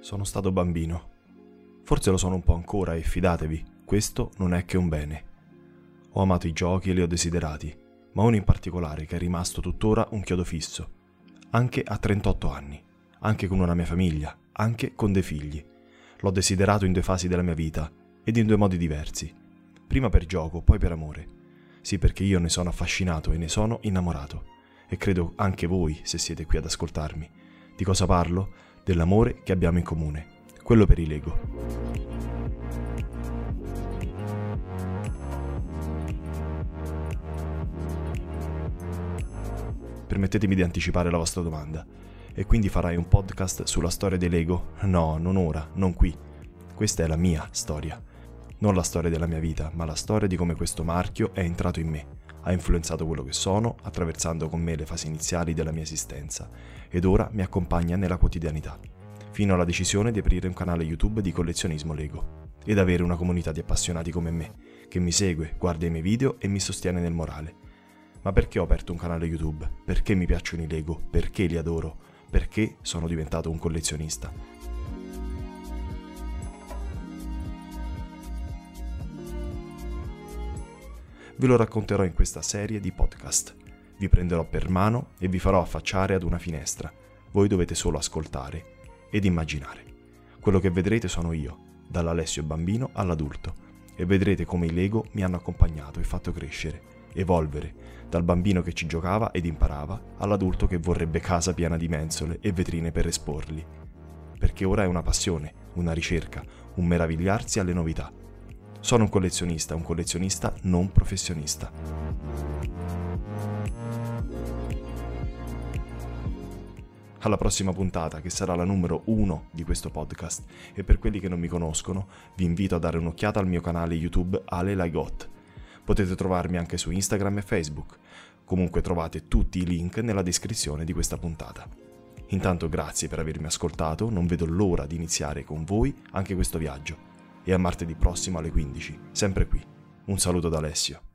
Sono stato bambino. Forse lo sono un po' ancora e fidatevi, questo non è che un bene. Ho amato i giochi e li ho desiderati, ma uno in particolare che è rimasto tuttora un chiodo fisso, anche a 38 anni, anche con una mia famiglia, anche con dei figli. L'ho desiderato in due fasi della mia vita ed in due modi diversi. Prima per gioco, poi per amore. Sì, perché io ne sono affascinato e ne sono innamorato. E credo anche voi, se siete qui ad ascoltarmi. Di cosa parlo? Dell'amore che abbiamo in comune, quello per i Lego. Permettetemi di anticipare la vostra domanda. E quindi farai un podcast sulla storia dei Lego? No, non ora, non qui. Questa è la mia storia. Non la storia della mia vita, ma la storia di come questo marchio è entrato in me, ha influenzato quello che sono, attraversando con me le fasi iniziali della mia esistenza, ed ora mi accompagna nella quotidianità, fino alla decisione di aprire un canale YouTube di collezionismo Lego, ed avere una comunità di appassionati come me, che mi segue, guarda i miei video e mi sostiene nel morale. Ma perché ho aperto un canale YouTube? Perché mi piacciono i Lego? Perché li adoro? Perché sono diventato un collezionista? Ve lo racconterò in questa serie di podcast. Vi prenderò per mano e vi farò affacciare ad una finestra. Voi dovete solo ascoltare ed immaginare. Quello che vedrete sono io, dall'Alessio bambino all'adulto, e vedrete come i Lego mi hanno accompagnato e fatto crescere, evolvere, dal bambino che ci giocava ed imparava all'adulto che vorrebbe casa piena di mensole e vetrine per esporli. Perché ora è una passione, una ricerca, un meravigliarsi alle novità sono un collezionista, un collezionista non professionista. Alla prossima puntata, che sarà la numero 1 di questo podcast, e per quelli che non mi conoscono, vi invito a dare un'occhiata al mio canale YouTube Ale Laigot. Potete trovarmi anche su Instagram e Facebook. Comunque trovate tutti i link nella descrizione di questa puntata. Intanto grazie per avermi ascoltato, non vedo l'ora di iniziare con voi anche questo viaggio e a martedì prossimo alle 15, sempre qui. Un saluto da Alessio.